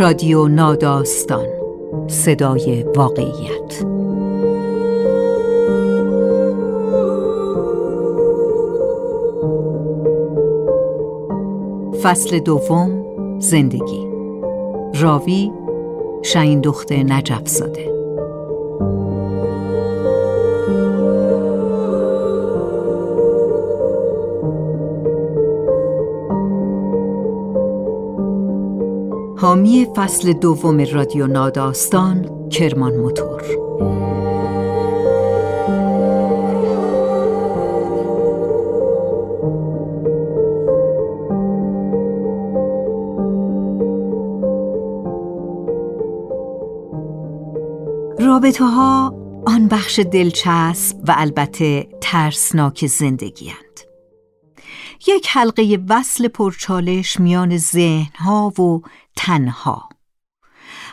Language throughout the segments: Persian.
رادیو ناداستان. صدای واقعیت. فصل دوم زندگی. راوی شاین دخت نجف زاده حامی فصل دوم رادیو ناداستان کرمان موتور. رابطه ها آن بخش دلچسب و البته ترسناک زندگی یک حلقه وصل پرچالش میان ذهنها و تنها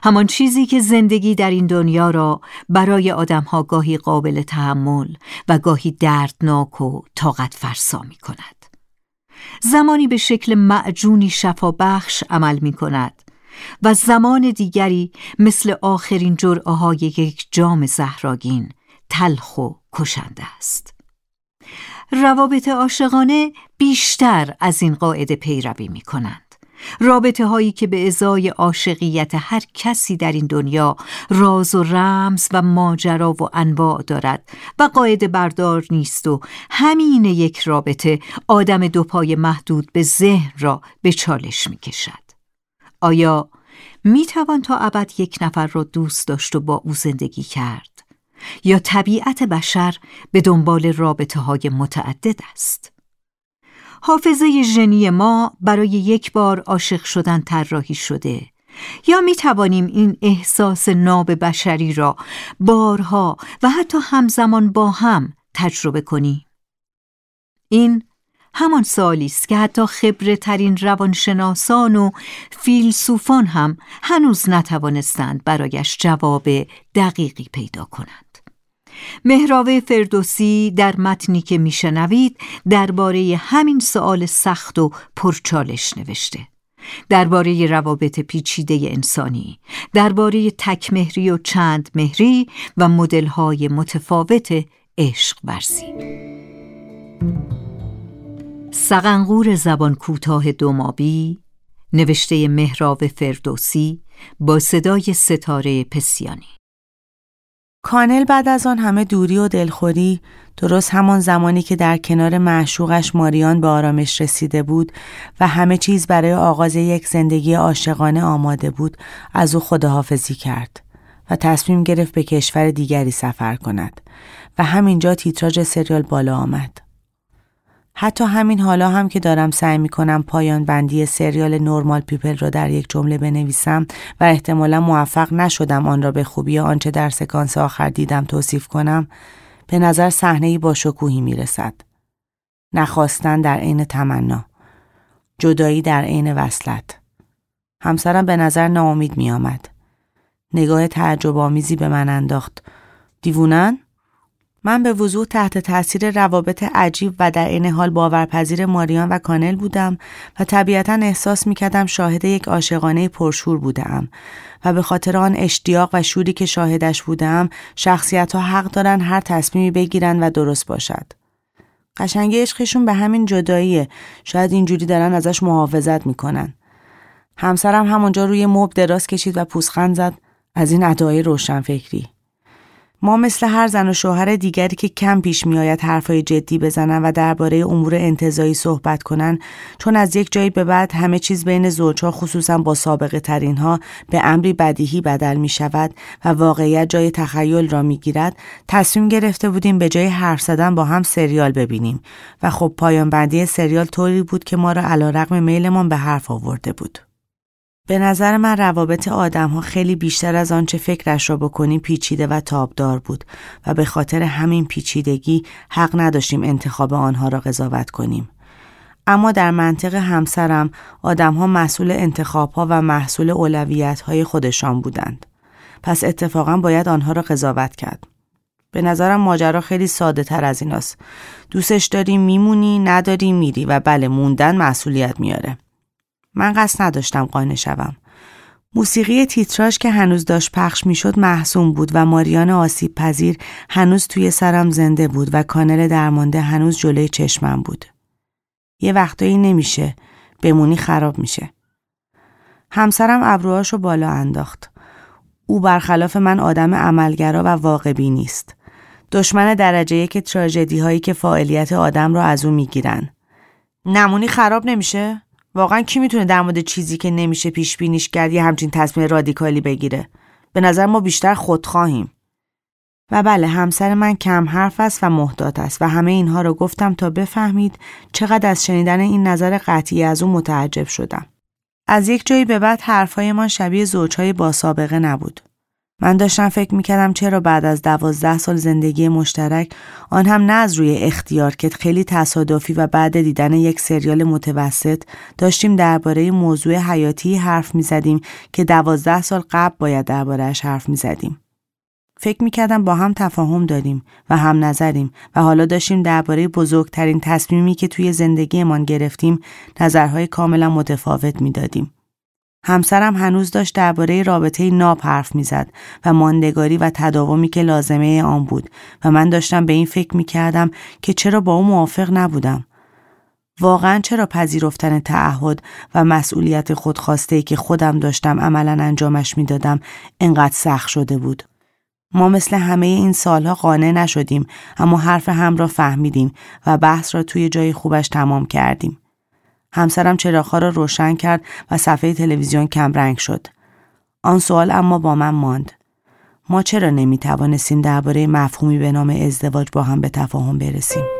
همان چیزی که زندگی در این دنیا را برای آدمها گاهی قابل تحمل و گاهی دردناک و طاقت فرسا می کند. زمانی به شکل معجونی شفابخش عمل می کند و زمان دیگری مثل آخرین جرعه های یک جام زهراگین تلخ و کشنده است. روابط عاشقانه بیشتر از این قاعده پیروی می کنند. رابطه هایی که به ازای عاشقیت هر کسی در این دنیا راز و رمز و ماجرا و انواع دارد و قاعده بردار نیست و همین یک رابطه آدم دو پای محدود به ذهن را به چالش می کشد. آیا می توان تا ابد یک نفر را دوست داشت و با او زندگی کرد؟ یا طبیعت بشر به دنبال رابطه های متعدد است؟ حافظه ژنی ما برای یک بار عاشق شدن طراحی شده. یا می توانیم این احساس ناب بشری را بارها و حتی همزمان با هم تجربه کنیم. این همان سالی است که حتی خبره ترین روانشناسان و فیلسوفان هم هنوز نتوانستند برایش جواب دقیقی پیدا کنند. مهراوه فردوسی در متنی که میشنوید درباره همین سوال سخت و پرچالش نوشته. درباره روابط پیچیده انسانی درباره تکمهری و چند مهری و مدل‌های متفاوت عشق ورزی. سقنقور زبان کوتاه دومابی نوشته مهراو فردوسی با صدای ستاره پسیانی. کانل بعد از آن همه دوری و دلخوری درست همان زمانی که در کنار معشوقش ماریان به آرامش رسیده بود و همه چیز برای آغاز یک زندگی عاشقانه آماده بود از او خداحافظی کرد و تصمیم گرفت به کشور دیگری سفر کند و همینجا تیتراژ سریال بالا آمد. حتی همین حالا هم که دارم سعی می کنم پایان بندی سریال نورمال پیپل را در یک جمله بنویسم و احتمالا موفق نشدم آن را به خوبی آنچه در سکانس آخر دیدم توصیف کنم به نظر صحنه با شکوهی می رسد. نخواستن در عین تمنا جدایی در عین وصلت همسرم به نظر ناامید می آمد. نگاه تعجب آمیزی به من انداخت دیوونن؟ من به وضوح تحت تاثیر روابط عجیب و در این حال باورپذیر ماریان و کانل بودم و طبیعتا احساس می کردم شاهد یک عاشقانه پرشور بودم و به خاطر آن اشتیاق و شوری که شاهدش بودم شخصیت ها حق دارن هر تصمیمی بگیرن و درست باشد. قشنگی عشقشون به همین جداییه شاید اینجوری دارن ازش محافظت می‌کنن. همسرم همونجا روی مب دراز کشید و پوسخند زد از این ادعای روشنفکری. ما مثل هر زن و شوهر دیگری که کم پیش میآید حرفای جدی بزنن و درباره امور انتظایی صحبت کنن چون از یک جایی به بعد همه چیز بین زوجها خصوصا با سابقه ترین ها به امری بدیهی بدل می شود و واقعیت جای تخیل را می گیرد تصمیم گرفته بودیم به جای حرف زدن با هم سریال ببینیم. و خب پایان بندی سریال طوری بود که ما را علیرغم میلمان به حرف آورده بود. به نظر من روابط آدم ها خیلی بیشتر از آنچه فکرش را بکنیم پیچیده و تابدار بود و به خاطر همین پیچیدگی حق نداشتیم انتخاب آنها را قضاوت کنیم. اما در منطق همسرم آدم ها مسئول انتخاب ها و محصول اولویت های خودشان بودند. پس اتفاقا باید آنها را قضاوت کرد. به نظرم ماجرا خیلی ساده تر از ایناست. دوستش داری میمونی نداری میری و بله موندن مسئولیت میاره. من قصد نداشتم قانع شوم. موسیقی تیتراژ که هنوز داشت پخش می‌شد محسوم بود و ماریان آسیب پذیر هنوز توی سرم زنده بود و کانل درمانده هنوز جلوی چشمم بود. یه وقتایی نمیشه بمونی خراب میشه. همسرم ابروهاشو بالا انداخت. او برخلاف من آدم عملگرا و واقعی نیست. دشمن درجه یک تراژدی هایی که فعالیت آدم را از او می‌گیرن. نمونی خراب نمیشه؟ واقعا کی می‌تونه در مورد چیزی که نمیشه پیش بینیش کرد یه همچین تصمیم رادیکالی بگیره؟ به نظر ما بیشتر خودخواهیم. و بله همسر من کم حرف است و محتاط است و همه اینها رو گفتم تا بفهمید چقدر از شنیدن این نظر قطعی از او متعجب شدم. از یک جایی به بعد حرفهای شبیه زوجهای با سابقه نبود. من داشتم فکر می‌کردم چرا بعد از دوازده سال زندگی مشترک آن هم نه از روی اختیار که خیلی تصادفی و بعد دیدن یک سریال متوسط داشتیم درباره موضوع حیاتی حرف می‌زدیم که دوازده سال قبل باید دربارهش حرف می‌زدیم. فکر می‌کردم با هم تفاهم داریم و هم نظریم و حالا داشتیم درباره بزرگترین تصمیمی که توی زندگیمان گرفتیم نظرهای کاملا متفاوت می‌دادیم. همسرم هنوز داشت درباره رابطه ناب حرف می‌زد و ماندگاری و تداومی که لازمه آن بود و من داشتم به این فکر می‌کردم که چرا با او موافق نبودم. واقعا چرا پذیرفتن تعهد و مسئولیت خودخواسته که خودم داشتم عملا انجامش می‌دادم انقدر سخت شده بود. ما مثل همه این سالها قانع نشدیم اما حرف هم را فهمیدیم و بحث را توی جای خوبش تمام کردیم. همسرم چراغها را روشن کرد و صفحه تلویزیون کم رنگ شد. آن سوال اما با من ماند. ما چرا نمی توانستیم درباره مفهومی به نام ازدواج با هم به تفاهم برسیم؟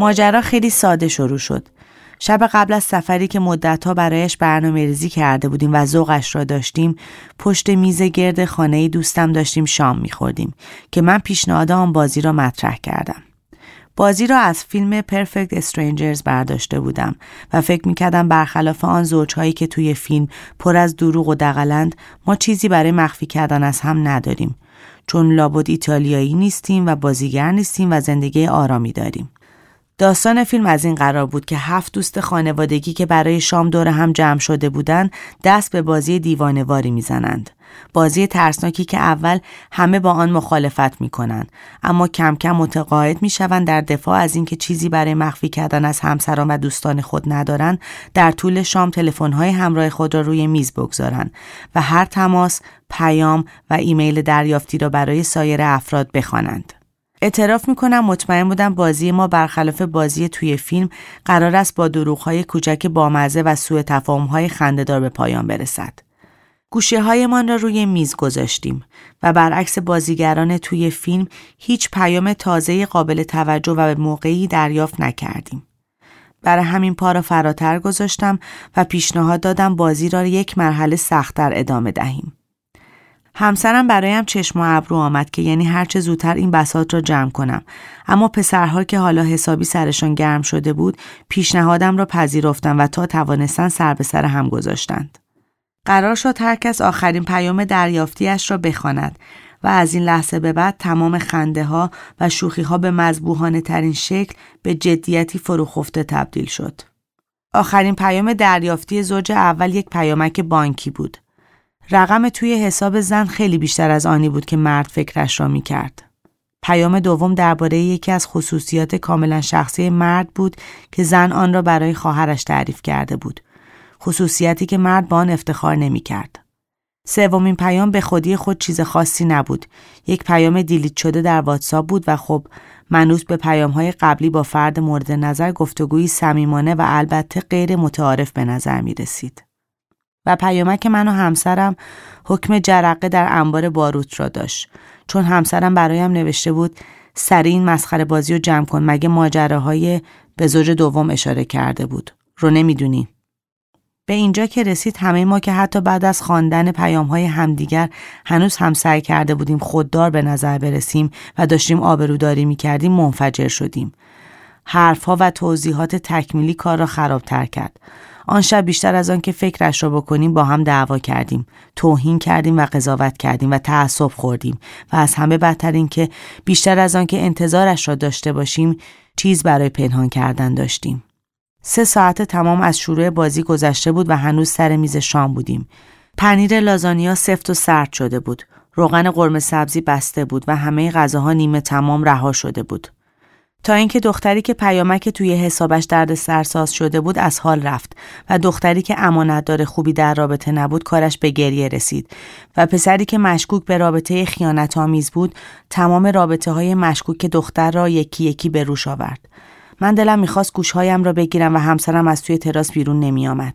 ماجرا خیلی ساده شروع شد. شب قبل از سفری که مدتها برایش برنامه ریزی کرده بودیم و ذوقش را داشتیم پشت میز گرد خانه دوستم داشتیم شام میخوردیم که من پیشنهاد آن بازی را مطرح کردم. بازی را از فیلم Perfect Strangers برداشته بودم و فکر می‌کردم برخلاف آن زوجهایی که توی فیلم پر از دروغ و دقلند ما چیزی برای مخفی کردن از هم نداریم چون لابد ایتالیایی نیستیم و بازیگر نیستیم و زندگی آرامی داریم. داستان فیلم از این قرار بود که هفت دوست خانوادگی که برای شام دور هم جمع شده بودند دست به بازی دیوانواری می‌زنند. بازی ترسناکی که اول همه با آن مخالفت می کنند اما کم کم متقاعد می شوند در دفاع از اینکه چیزی برای مخفی کردن از همسران و دوستان خود ندارند در طول شام های همراه خود را روی میز بگذارند و هر تماس پیام و ایمیل دریافتی را برای سایر افراد بخوانند اعتراف می‌کنم مطمئن بودم بازی ما برخلاف بازی توی فیلم قرار است با دروغهای کوچک بامزه و سوء تفاهمهای خندهدار به پایان برسد. گوشه هایمان را روی میز گذاشتیم و برعکس بازیگران توی فیلم هیچ پیام تازه قابل توجه و به موقعی دریافت نکردیم. برای همین پا را فراتر گذاشتم و پیشنهاد دادم بازی را یک مرحله سختتر ادامه دهیم. همسرم برایم چشم و ابرو آمد که یعنی هرچه زودتر این بسات را جمع کنم اما پسرها که حالا حسابی سرشان گرم شده بود پیشنهادم را پذیرفتم و تا توانستن سر به سر هم گذاشتند قرار شد هر کس آخرین پیام دریافتیش را بخواند و از این لحظه به بعد تمام خنده ها و شوخی ها به مذبوحانه ترین شکل به جدیتی فروخفته تبدیل شد. آخرین پیام دریافتی زوج اول یک پیامک بانکی بود. رقم توی حساب زن خیلی بیشتر از آنی بود که مرد فکرش را می کرد. پیام دوم درباره یکی از خصوصیات کاملا شخصی مرد بود که زن آن را برای خواهرش تعریف کرده بود. خصوصیتی که مرد با آن افتخار نمی کرد. سومین پیام به خودی خود چیز خاصی نبود. یک پیام دیلیت شده در واتساپ بود و خب منوس به پیام های قبلی با فرد مورد نظر گفتگویی صمیمانه و البته غیر متعارف به نظر می رسید. و پیامک من و همسرم حکم جرقه در انبار باروت را داشت چون همسرم برایم نوشته بود سر این مسخره بازی رو جمع کن مگه ماجراهای به زوج دوم اشاره کرده بود رو نمی‌دونی به اینجا که رسید همه ما که حتی بعد از خواندن پیام های همدیگر هنوز هم سعی کرده بودیم خوددار به نظر برسیم و داشتیم آبروداری می کردیم منفجر شدیم. حرفها و توضیحات تکمیلی کار را خرابتر کرد. آن شب بیشتر از آن که فکرش را بکنیم با هم دعوا کردیم توهین کردیم و قضاوت کردیم و تعصب خوردیم و از همه بدتر این که بیشتر از آن که انتظارش را داشته باشیم چیز برای پنهان کردن داشتیم. سه ساعت تمام از شروع بازی گذشته بود و هنوز سر میز شام بودیم. پنیر لازانیا سفت و سرد شده بود. روغن قرمه سبزی بسته بود و همه غذاها نیمه تمام رها شده بود. تا اینکه دختری که پیامک توی حسابش درد سرساز شده بود از حال رفت و دختری که امانتدار خوبی در رابطه نبود کارش به گریه رسید و پسری که مشکوک به رابطه خیانت آمیز بود تمام رابطه های مشکوک دختر را یکی یکی به روش آورد من دلم می‌خواست گوشهایم را بگیرم و همسرم از توی تراس بیرون نمی آمد.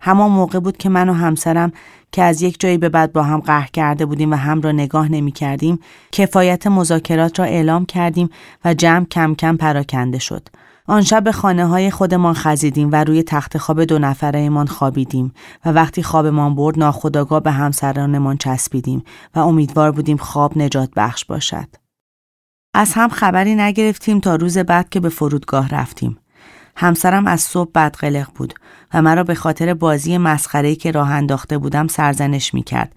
همان موقع بود که من و همسرم که از یک جایی به بعد با هم قهر کرده بودیم و هم را نگاه نمی کردیم کفایت مذاکرات را اعلام کردیم و جمع کم کم پراکنده شد. آن شب به خانه های خودمان خزیدیم و روی تخت خواب دو نفرهمان خوابیدیم و وقتی خوابمان برد ناخداگاه به همسرانمان چسبیدیم و امیدوار بودیم خواب نجات بخش باشد. از هم خبری نگرفتیم تا روز بعد که به فرودگاه رفتیم. همسرم از صبح بدقلق بود و مرا به خاطر بازی مسخره که راه انداخته بودم سرزنش می کرد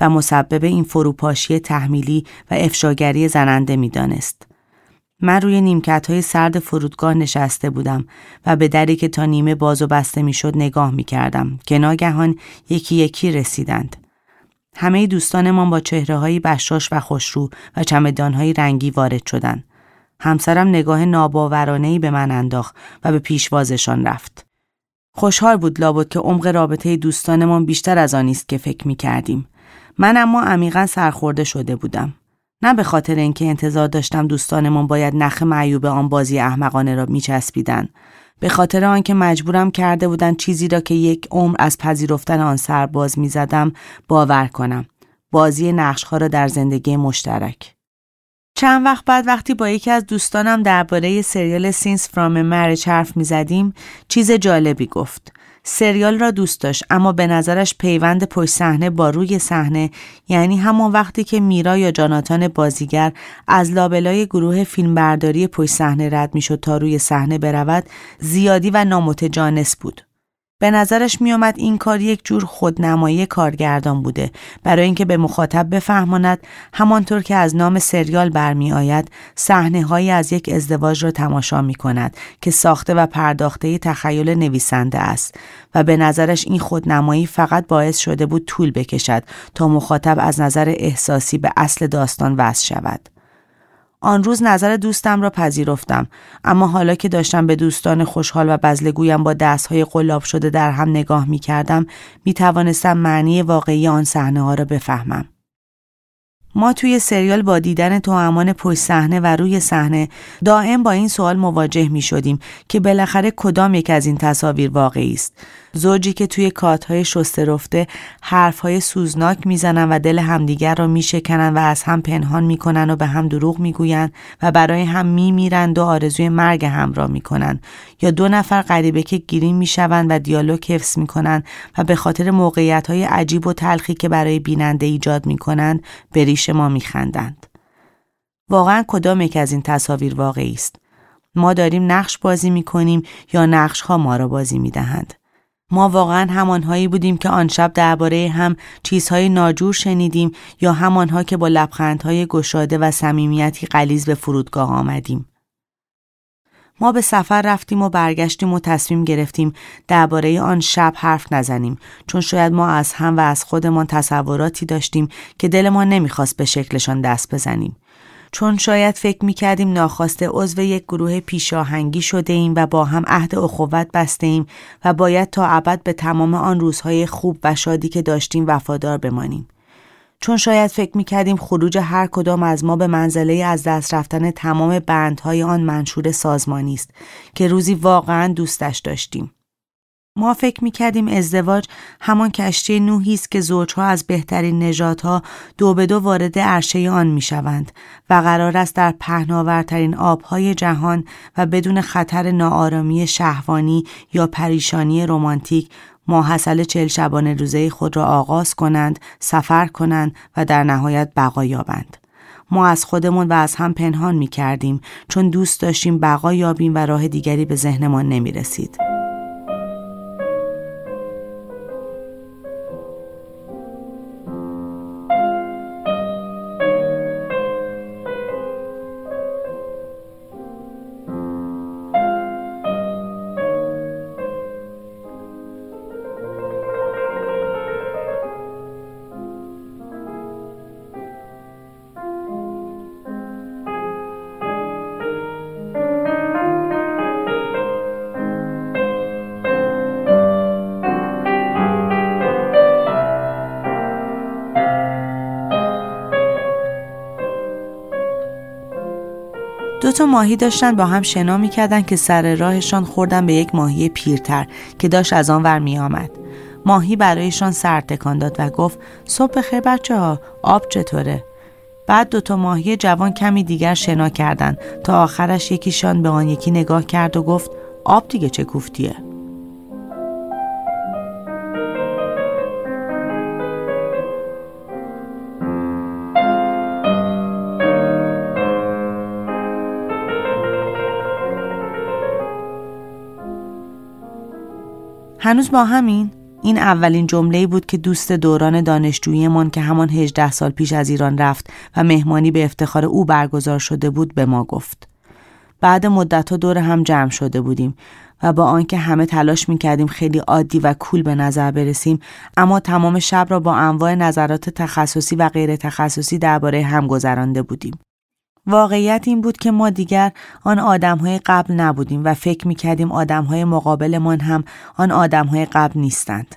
و مسبب این فروپاشی تحمیلی و افشاگری زننده می دانست. من روی نیمکت های سرد فرودگاه نشسته بودم و به دری که تا نیمه باز و بسته می شد نگاه می کردم که ناگهان یکی یکی رسیدند. همه دوستانمان با چهره های بشاش و خوشرو و چمدان های رنگی وارد شدند. همسرم نگاه ناباورانه به من انداخت و به پیشوازشان رفت. خوشحال بود لابد که عمق رابطه دوستانمان بیشتر از آنی است که فکر می کردیم. من اما عمیقا سرخورده شده بودم. نه به خاطر اینکه انتظار داشتم دوستانمان باید نخ معیوب آن بازی احمقانه را میچسبیدند به خاطر آنکه مجبورم کرده بودند چیزی را که یک عمر از پذیرفتن آن سرباز می‌زدم باور کنم بازی نقشها را در زندگی مشترک چند وقت بعد وقتی با یکی از دوستانم درباره سریال Scenes from a Marriage حرف می زدیم چیز جالبی گفت. سریال را دوست داشت اما به نظرش پیوند پشت صحنه با روی صحنه یعنی همان وقتی که میرا یا جاناتان بازیگر از لابلای گروه فیلمبرداری پشت صحنه رد می‌شد تا روی صحنه برود زیادی و نامتجانس بود. به نظرش میآمد این کار یک جور خودنمایی کارگردان بوده برای اینکه به مخاطب بفهماند همانطور که از نام سریال برمیآید صحنه هایی از یک ازدواج را تماشا می کند که ساخته و پرداخته تخیل نویسنده است و به نظرش این خودنمایی فقط باعث شده بود طول بکشد تا مخاطب از نظر احساسی به اصل داستان وصل شود. آن روز نظر دوستم را پذیرفتم اما حالا که داشتم به دوستان خوشحال و بزلگویم با دستهای قلاب شده در هم نگاه می کردم می توانستم معنی واقعی آن صحنه ها را بفهمم. ما توی سریال با دیدن توامان پشت صحنه و روی صحنه دائم با این سوال مواجه می شدیم که بالاخره کدام یک از این تصاویر واقعی است زوجی که توی کاتهای شسته رفته حرفهای سوزناک می‌زنن و دل همدیگر را میشکنن و از هم پنهان می‌کنن و به هم دروغ می‌گویند و برای هم میمیرند و آرزوی مرگ هم را می‌کنن یا دو نفر غریبه که گیریم می‌شوند و دیالوگ حفظ می‌کنن و به خاطر موقعیت های عجیب و تلخی که برای بیننده ایجاد می‌کنند به ریش ما میخندند. واقعا کدام یک از این تصاویر واقعی است؟ ما داریم نقش بازی می‌کنیم یا نقش ها ما را بازی می‌دهند؟ ما واقعا همانهایی بودیم که آن شب درباره هم چیزهای ناجور شنیدیم یا همانها که با لبخندهای گشاده و صمیمیتی غلیظ به فرودگاه آمدیم. ما به سفر رفتیم و برگشتیم و تصمیم گرفتیم درباره آن شب حرف نزنیم چون شاید ما از هم و از خودمان تصوراتی داشتیم که دلمان نمی‌خواست به شکلشان دست بزنیم. چون شاید فکر می کردیم ناخواسته عضو یک گروه پیشاهنگی شده ایم و با هم عهد اخوت بسته ایم و باید تا ابد به تمام آن روزهای خوب و شادی که داشتیم وفادار بمانیم. چون شاید فکر می کردیم خروج هر کدام از ما به منزله از دست رفتن تمام بندهای آن منشور سازمانی است که روزی واقعا دوستش داشتیم. ما فکر می‌کردیم ازدواج همان کشتی نوحی است که زوجها از بهترین نژادها دو به دو وارد عرشه آن می‌شوند و قرار است در پهناورترین آبهای جهان و بدون خطر ناآرامی شهوانی یا پریشانی رمانتیک ماحصل چل شبانه روزه خود را آغاز کنند، سفر کنند و در نهایت بقا یابند. ما از خودمون و از هم پنهان می کردیم چون دوست داشتیم بقا یابیم و راه دیگری به ذهنمان نمی رسید. تا ماهی داشتن با هم شنا می‌کردن که سر راهشان خوردن به یک ماهی پیرتر که داشت از آن ور میآمد. ماهی برایشان سر تکان داد و گفت صبح بخیر بچه ها آب چطوره؟ بعد دوتا ماهی جوان کمی دیگر شنا کردند تا آخرش یکیشان به آن یکی نگاه کرد و گفت آب دیگه چه کوفتیه؟ هنوز با همین این اولین جمله بود که دوست دوران دانشجوییمان که همان 18 سال پیش از ایران رفت و مهمانی به افتخار او برگزار شده بود به ما گفت. بعد مدتها دور هم جمع شده بودیم و با آنکه همه تلاش می‌کردیم خیلی عادی و کول به نظر برسیم اما تمام شب را با انواع نظرات تخصصی و غیر تخصصی درباره هم گذرانده بودیم. واقعیت این بود که ما دیگر آن آدمهای قبل نبودیم و فکر می‌کردیم آدمهای مقابلمان هم آن آدمهای قبل نیستند.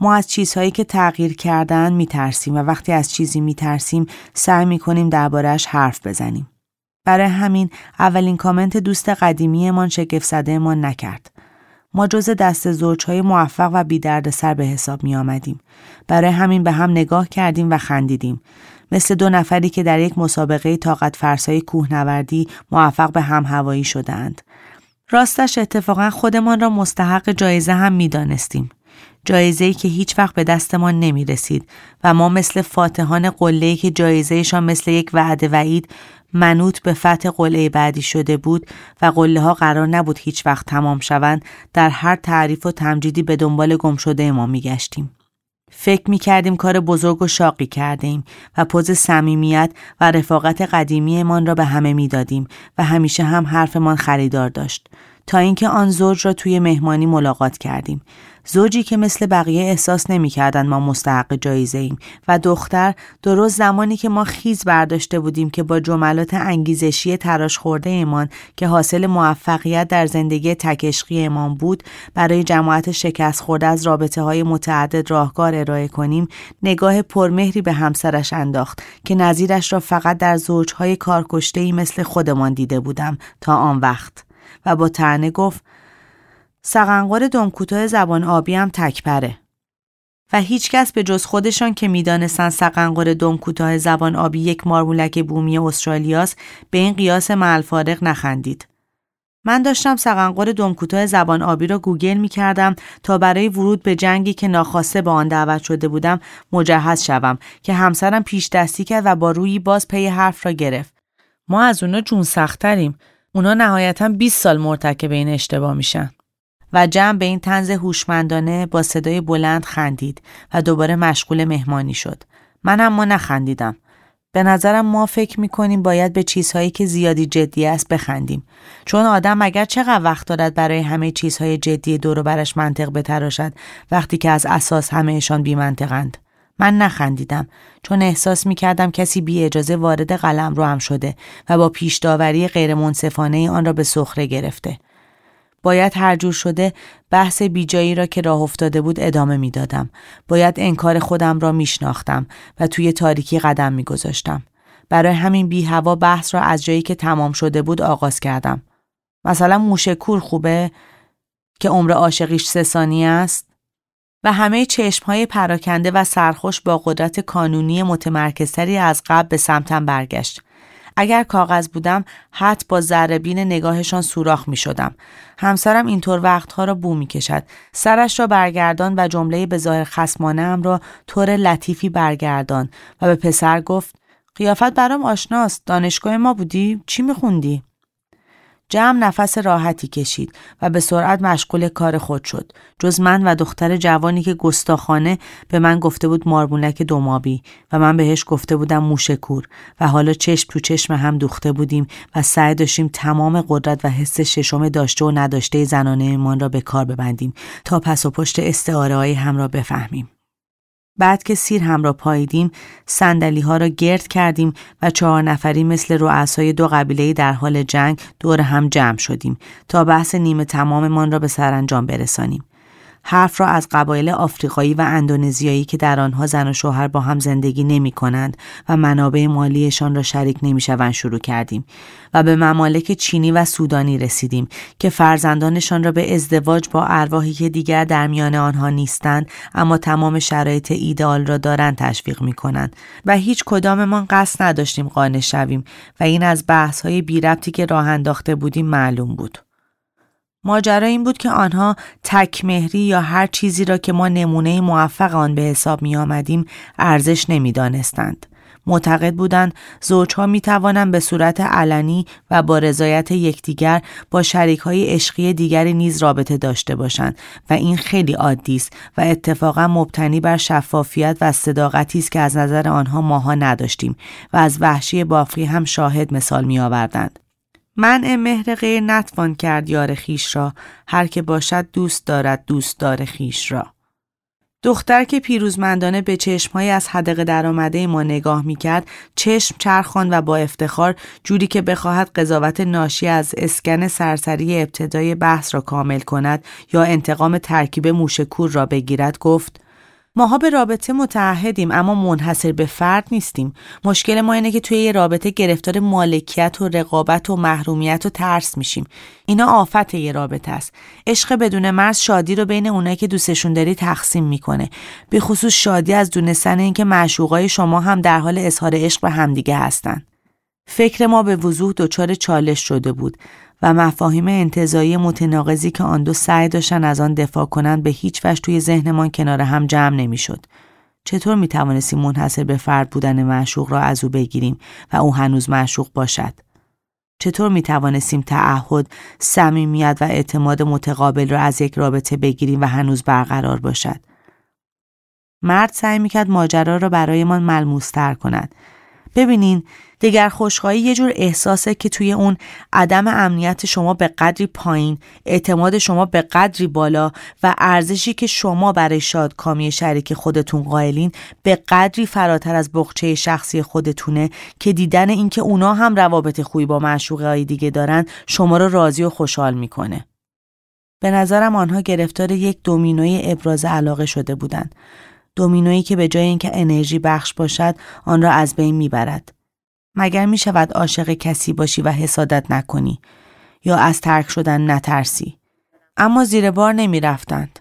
ما از چیزهایی که تغییر کردن میترسیم و وقتی از چیزی میترسیم سعی می‌کنیم دربارهش حرف بزنیم. برای همین اولین کامنت دوست قدیمیمان شگفت زده ما نکرد. ما جز دست زوجهای موفق و سر به حساب می آمدیم. برای همین به هم نگاه کردیم و خندیدیم. مثل دو نفری که در یک مسابقه طاقت فرسای کوهنوردی موفق به هم هوایی شدند. راستش اتفاقا خودمان را مستحق جایزه هم می دانستیم. جایزه‌ای که هیچ وقت به دستمان نمی رسید و ما مثل فاتحان قله‌ای که جایزهشان مثل یک وعده وعید منوط به فتح قله بعدی شده بود و قله ها قرار نبود هیچ وقت تمام شوند در هر تعریف و تمجیدی به دنبال گم شده ما می گشتیم. فکر می کردیم کار بزرگ و شاقی کردیم و پوز صمیمیت و رفاقت قدیمیمان را به همه می‌دادیم و همیشه هم حرفمان خریدار داشت. تا اینکه آن زوج را توی مهمانی ملاقات کردیم. زوجی که مثل بقیه احساس نمی‌کردند ما مستحق جایزه ایم و دختر درست زمانی که ما خیز برداشته بودیم که با جملات انگیزشی تراش خورده ایمان که حاصل موفقیت در زندگی تکشقی ایمان بود برای جماعت شکست خورده از رابطه های متعدد راهکار ارائه کنیم نگاه پرمهری به همسرش انداخت که نظیرش را فقط در زوجهای کارکشته مثل خودمان دیده بودم تا آن وقت و با تنه گفت سقنقر دمکوتاه زبان آبی هم تکپره و هیچکس به جز خودشان که می‌دانستند سقنقر دم کوتاه زبان آبی یک مارمولک بومی استرالیاست به این قیاس معلفارق نخندید. من داشتم سقنقور دم کوتاه زبان آبی را گوگل می کردم تا برای ورود به جنگی که ناخواسته به آن دعوت شده بودم مجهز شوم که همسرم پیش دستی کرد و با روی باز پی حرف را گرفت. ما از اونا جون سختتریم. اونا نهایتا 20 سال مرتکب این اشتباه میشن. و جمع به این طنز هوشمندانه با صدای بلند خندید و دوباره مشغول مهمانی شد. من اما نخندیدم. به نظرم ما فکر می‌کنیم باید به چیزهایی که زیادی جدی است بخندیم چون آدم اگر چقدر وقت دارد برای همه چیزهای جدی دور برش منطق بتراشد وقتی که از اساس همهشان بی منطقند. من نخندیدم چون احساس می کردم کسی بی اجازه وارد قلم رو هم شده و با پیش داوری غیر منصفانه آن را به سخره گرفته. باید هر جور شده بحث بیجایی را که راه افتاده بود ادامه می‌دادم. باید انکار خودم را میشناختم و توی تاریکی قدم میگذاشتم. برای همین بی هوا بحث را از جایی که تمام شده بود آغاز کردم. مثلا موشه کور خوبه؟ که عمر عاشقیش سه ثانیه است و همه چشمهای پراکنده و سرخوش با قدرت کانونی متمرکزتری از قبل به سمتم برگشت اگر کاغذ بودم حت با ذربین نگاهشان سوراخ می شدم. همسرم اینطور وقتها را بو می کشد. سرش را برگردان و جمله به ظاهر خسمانه ام را طور لطیفی برگردان و به پسر گفت قیافت برام آشناست. دانشگاه ما بودی؟ چی می خوندی؟ جمع نفس راحتی کشید و به سرعت مشغول کار خود شد. جز من و دختر جوانی که گستاخانه به من گفته بود ماربونک دومابی و من بهش گفته بودم موشکور و حالا چشم تو چشم هم دوخته بودیم و سعی داشتیم تمام قدرت و حس ششم داشته و نداشته زنانه ایمان را به کار ببندیم تا پس و پشت استعاره هم را بفهمیم. بعد که سیر هم را پاییدیم سندلی ها را گرد کردیم و چهار نفری مثل رؤسای دو قبیله در حال جنگ دور هم جمع شدیم تا بحث نیمه تماممان را به سرانجام برسانیم. حرف را از قبایل آفریقایی و اندونزیایی که در آنها زن و شوهر با هم زندگی نمی کنند و منابع مالیشان را شریک نمی شوند شروع کردیم و به ممالک چینی و سودانی رسیدیم که فرزندانشان را به ازدواج با ارواحی که دیگر در میان آنها نیستند اما تمام شرایط ایدال را دارند تشویق می کنند و هیچ کداممان قصد نداشتیم قانع شویم و این از بحث های بی ربطی که راه انداخته بودیم معلوم بود. ماجرا این بود که آنها تکمهری یا هر چیزی را که ما نمونه موفق آن به حساب می آمدیم ارزش نمی دانستند. معتقد بودند زوجها می توانند به صورت علنی و با رضایت یکدیگر با شریک های عشقی دیگری نیز رابطه داشته باشند و این خیلی عادی است و اتفاقا مبتنی بر شفافیت و صداقتی است که از نظر آنها ماها نداشتیم و از وحشی بافی هم شاهد مثال می آوردند. من مهر غیر نتوان کرد یار خیش را. هر که باشد دوست دارد دوست دار خیش را. دختر که پیروزمندانه به چشمهای از حدقه درآمده ما نگاه می‌کرد چشم چرخان و با افتخار جوری که بخواهد قضاوت ناشی از اسکن سرسری ابتدای بحث را کامل کند یا انتقام ترکیب موشکور را بگیرد گفت ماها به رابطه متعهدیم اما منحصر به فرد نیستیم. مشکل ما اینه که توی یه رابطه گرفتار مالکیت و رقابت و محرومیت و ترس میشیم. اینا آفت یه رابطه است. عشق بدون مرز شادی رو بین اونایی که دوستشون داری تقسیم می‌کنه. به خصوص شادی از دونستن اینکه معشوقای شما هم در حال اظهار عشق به همدیگه هستن. فکر ما به وضوح دچار چالش شده بود. و مفاهیم انتظایی متناقضی که آن دو سعی داشتن از آن دفاع کنند به هیچ وجه توی ذهنمان کنار هم جمع نمی‌شد. چطور می توانستیم منحصر به فرد بودن معشوق را از او بگیریم و او هنوز معشوق باشد؟ چطور می توانستیم تعهد، صمیمیت و اعتماد متقابل را از یک رابطه بگیریم و هنوز برقرار باشد؟ مرد سعی می‌کرد ماجرا را برایمان ملموستر کند ببینین دیگر خوشخواهی یه جور احساسه که توی اون عدم امنیت شما به قدری پایین اعتماد شما به قدری بالا و ارزشی که شما برای شادکامی شریک خودتون قائلین به قدری فراتر از بخچه شخصی خودتونه که دیدن اینکه اونا هم روابط خوبی با معشوقه های دیگه دارن شما رو راضی و خوشحال می‌کنه. به نظرم آنها گرفتار یک دومینوی ابراز علاقه شده بودند. دومینویی که به جای اینکه انرژی بخش باشد آن را از بین می‌برد. مگر می شود عاشق کسی باشی و حسادت نکنی یا از ترک شدن نترسی اما زیر بار نمی رفتند.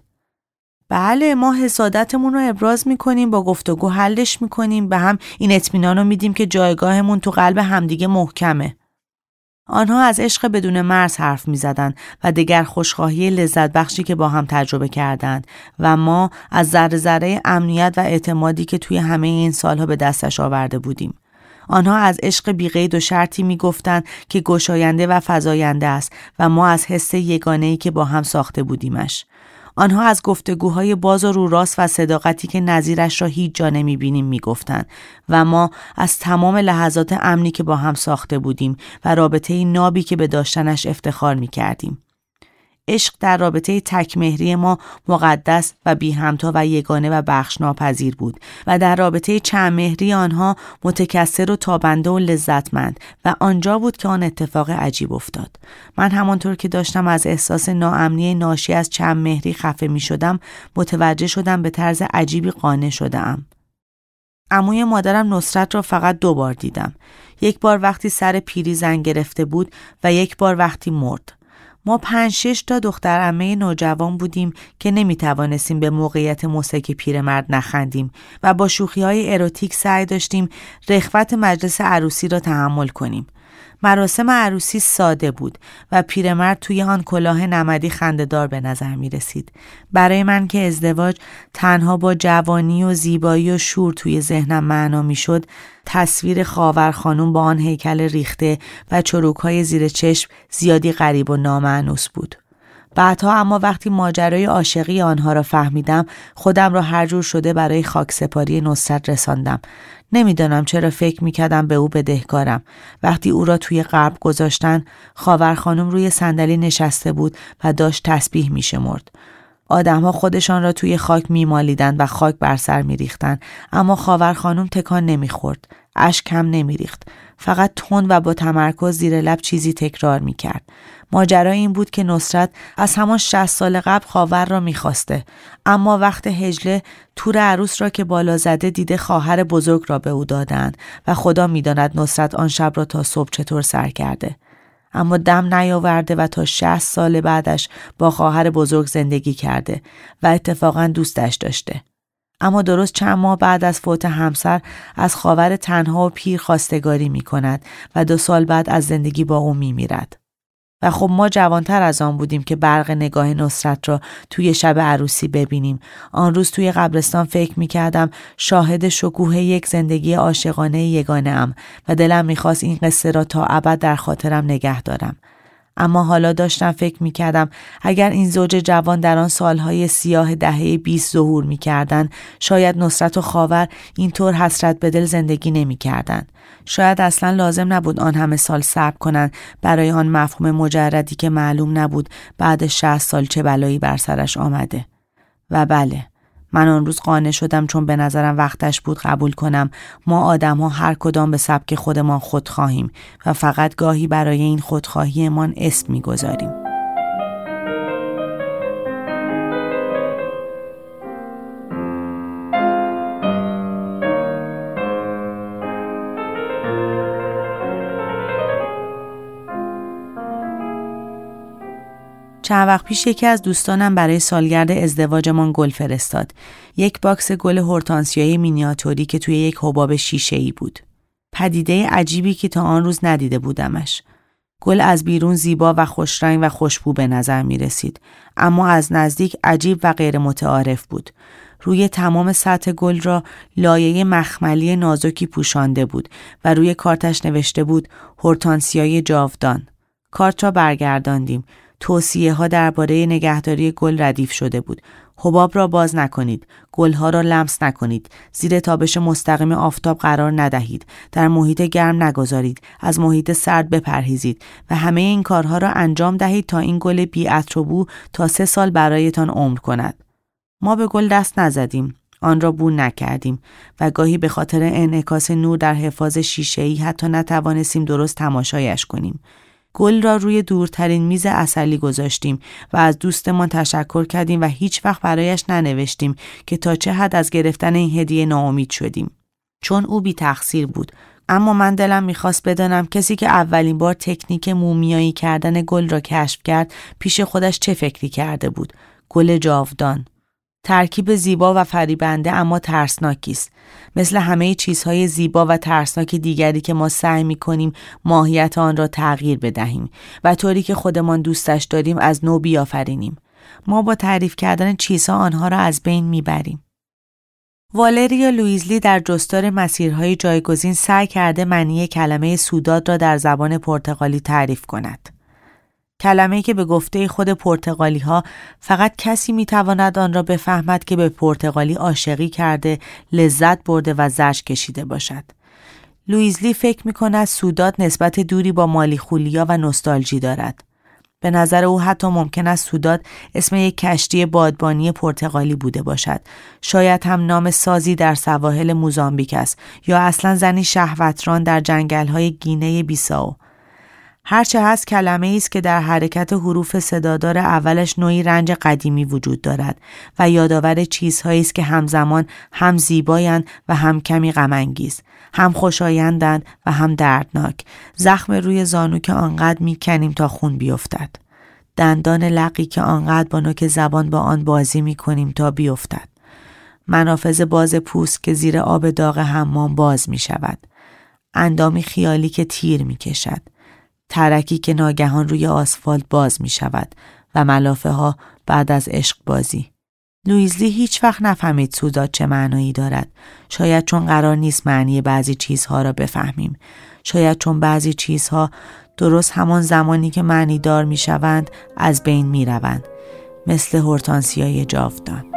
بله ما حسادتمون رو ابراز می کنیم با گفتگو حلش می کنیم به هم این اطمینان رو میدیم که جایگاهمون تو قلب همدیگه محکمه آنها از عشق بدون مرز حرف می زدن و دیگر خوشخواهی لذت بخشی که با هم تجربه کردند و ما از ذره ذره امنیت و اعتمادی که توی همه این سالها به دستش آورده بودیم. آنها از عشق بیقید و شرطی می گفتند که گشاینده و فضاینده است و ما از حس یگانه که با هم ساخته بودیمش. آنها از گفتگوهای باز و رو راست و صداقتی که نظیرش را هیچ جا نمی بینیم می گفتن و ما از تمام لحظات امنی که با هم ساخته بودیم و رابطه نابی که به داشتنش افتخار می کردیم. عشق در رابطه تکمهری ما مقدس و بی همتا و یگانه و بخش ناپذیر بود و در رابطه چند مهری آنها متکثر و تابنده و لذتمند و آنجا بود که آن اتفاق عجیب افتاد. من همانطور که داشتم از احساس ناامنی ناشی از چند مهری خفه می شدم متوجه شدم به طرز عجیبی قانع شدم عموی مادرم نصرت را فقط دو بار دیدم. یک بار وقتی سر پیری زن گرفته بود و یک بار وقتی مرد. ما پنج شش تا دختر امه نوجوان بودیم که نمی توانستیم به موقعیت مسک پیرمرد نخندیم و با شوخی های اروتیک سعی داشتیم رخوت مجلس عروسی را تحمل کنیم. مراسم عروسی ساده بود و پیرمرد توی آن کلاه نمدی خندهدار به نظر می رسید. برای من که ازدواج تنها با جوانی و زیبایی و شور توی ذهنم معنا می شد تصویر خاور خانم با آن هیکل ریخته و چروک های زیر چشم زیادی غریب و نامعنوس بود. بعدها اما وقتی ماجرای عاشقی آنها را فهمیدم خودم را هر جور شده برای خاکسپاری نصرت رساندم. نمی‌دانم چرا فکر می‌کردم به او بدهکارم. وقتی او را توی قرب گذاشتن خاور خانم روی صندلی نشسته بود و داشت تسبیح میشمرد. آدمها خودشان را توی خاک میمالیدند و خاک بر سر میریختند اما خاور خانم تکان نمی‌خورد. اشک هم نمیریخت. فقط تند و با تمرکز زیر لب چیزی تکرار می‌کرد. ماجرا این بود که نصرت از همان 60 سال قبل خاور را می‌خواسته. اما وقت هجله تور عروس را که بالا زده دیده خواهر بزرگ را به او دادند و خدا می‌داند نصرت آن شب را تا صبح چطور سر کرده. اما دم نیاورده و تا 60 سال بعدش با خواهر بزرگ زندگی کرده و اتفاقا دوستش داشته. اما درست چند ماه بعد از فوت همسر از خاور تنها و پیر خواستگاری می کند و دو سال بعد از زندگی با او می میرد. و خب ما جوانتر از آن بودیم که برق نگاه نصرت را توی شب عروسی ببینیم. آن روز توی قبرستان فکر می کردم شاهد شکوه یک زندگی عاشقانه یگانه ام و دلم می‌خواست این قصه را تا ابد در خاطرم نگه دارم. اما حالا داشتم فکر می کردم اگر این زوج جوان در آن سالهای سیاه دهه 20 ظهور می کردن شاید نصرت و خاور اینطور حسرت به دل زندگی نمی کردن. شاید اصلا لازم نبود آن همه سال صبر کنند برای آن مفهوم مجردی که معلوم نبود بعد 60 سال چه بلایی بر سرش آمده. و بله من آن روز قانع شدم چون به نظرم وقتش بود قبول کنم ما آدم ها هر کدام به سبک خودمان خود خواهیم و فقط گاهی برای این خودخواهیمان اسم می‌گذاریم. چند وقت پیش یکی از دوستانم برای سالگرد ازدواجمان گل فرستاد. یک box گل هورتانسیای مینیاتوری که توی یک حباب شیشه ای بود. پدیده عجیبی که تا آن روز ندیده بودمش. گل از بیرون زیبا و خوشرنگ و خوشبو به نظر می رسید. اما از نزدیک عجیب و غیر متعارف بود. روی تمام سطح گل را لایه مخملی نازکی پوشانده بود و روی کارتش نوشته بود هورتانسیای جاودان. کارت را برگرداندیم. توصیه ها درباره نگهداری گل ردیف شده بود. حباب را باز نکنید. گلها را لمس نکنید. زیر تابش مستقیم آفتاب قرار ندهید. در محیط گرم نگذارید. از محیط سرد بپرهیزید و همه این کارها را انجام دهید تا این گل بی و بو تا سه سال برایتان عمر کند. ما به گل دست نزدیم. آن را بو نکردیم و گاهی به خاطر انعکاس نور در حفاظ شیشه‌ای حتی نتوانستیم درست تماشایش کنیم. گل را روی دورترین میز اصلی گذاشتیم و از دوستمان تشکر کردیم و هیچ وقت برایش ننوشتیم که تا چه حد از گرفتن این هدیه ناامید شدیم. چون او بی تقصیر بود. اما من دلم می‌خواست بدانم کسی که اولین بار تکنیک مومیایی کردن گل را کشف کرد پیش خودش چه فکری کرده بود. گل جاودان. ترکیب زیبا و فریبنده اما ترسناکی است. مثل همه چیزهای زیبا و ترسناک دیگری که ما سعی می کنیم ماهیت آن را تغییر بدهیم و طوری که خودمان دوستش داریم از نو بیافرینیم. ما با تعریف کردن چیزها آنها را از بین می‌بریم. والریا لویزلی در جستار مسیرهای جایگزین سعی کرده معنی کلمه سوداد را در زبان پرتغالی تعریف کند. کلمه که به گفته خود پرتغالی ها فقط کسی می‌تواند آن را بفهمد که به پرتغالی عاشقی کرده لذت برده و زرش کشیده باشد. لویزلی فکر می کند سودات نسبت دوری با مالی خولیا و نستالژی دارد. به نظر او حتی ممکن است سودات اسم یک کشتی بادبانی پرتغالی بوده باشد. شاید هم نام سازی در سواحل موزامبیک است یا اصلا زنی شهوتران در جنگل های گینه بیساو. هرچه هست کلمه است که در حرکت حروف صدادار اولش نوعی رنج قدیمی وجود دارد و یادآور چیزهایی است که همزمان هم زیبایند و هم کمی غمانگیز هم خوشایندند و هم دردناک زخم روی زانو که آنقدر می‌کنیم تا خون بیفتد دندان لقی که آنقدر با نوک زبان با آن بازی می کنیم تا بیفتد. منافذ باز پوست که زیر آب داغ حمام باز می شود. اندامی خیالی که تیر می کشد. ترکی که ناگهان روی آسفالت باز می شود و ملافه ها بعد از عشق بازی. لویزلی هیچ وقت نفهمید سودا چه معنایی دارد. شاید چون قرار نیست معنی بعضی چیزها را بفهمیم. شاید چون بعضی چیزها درست همان زمانی که معنی دار می شوند از بین می روند. مثل هورتانسیای جاودان.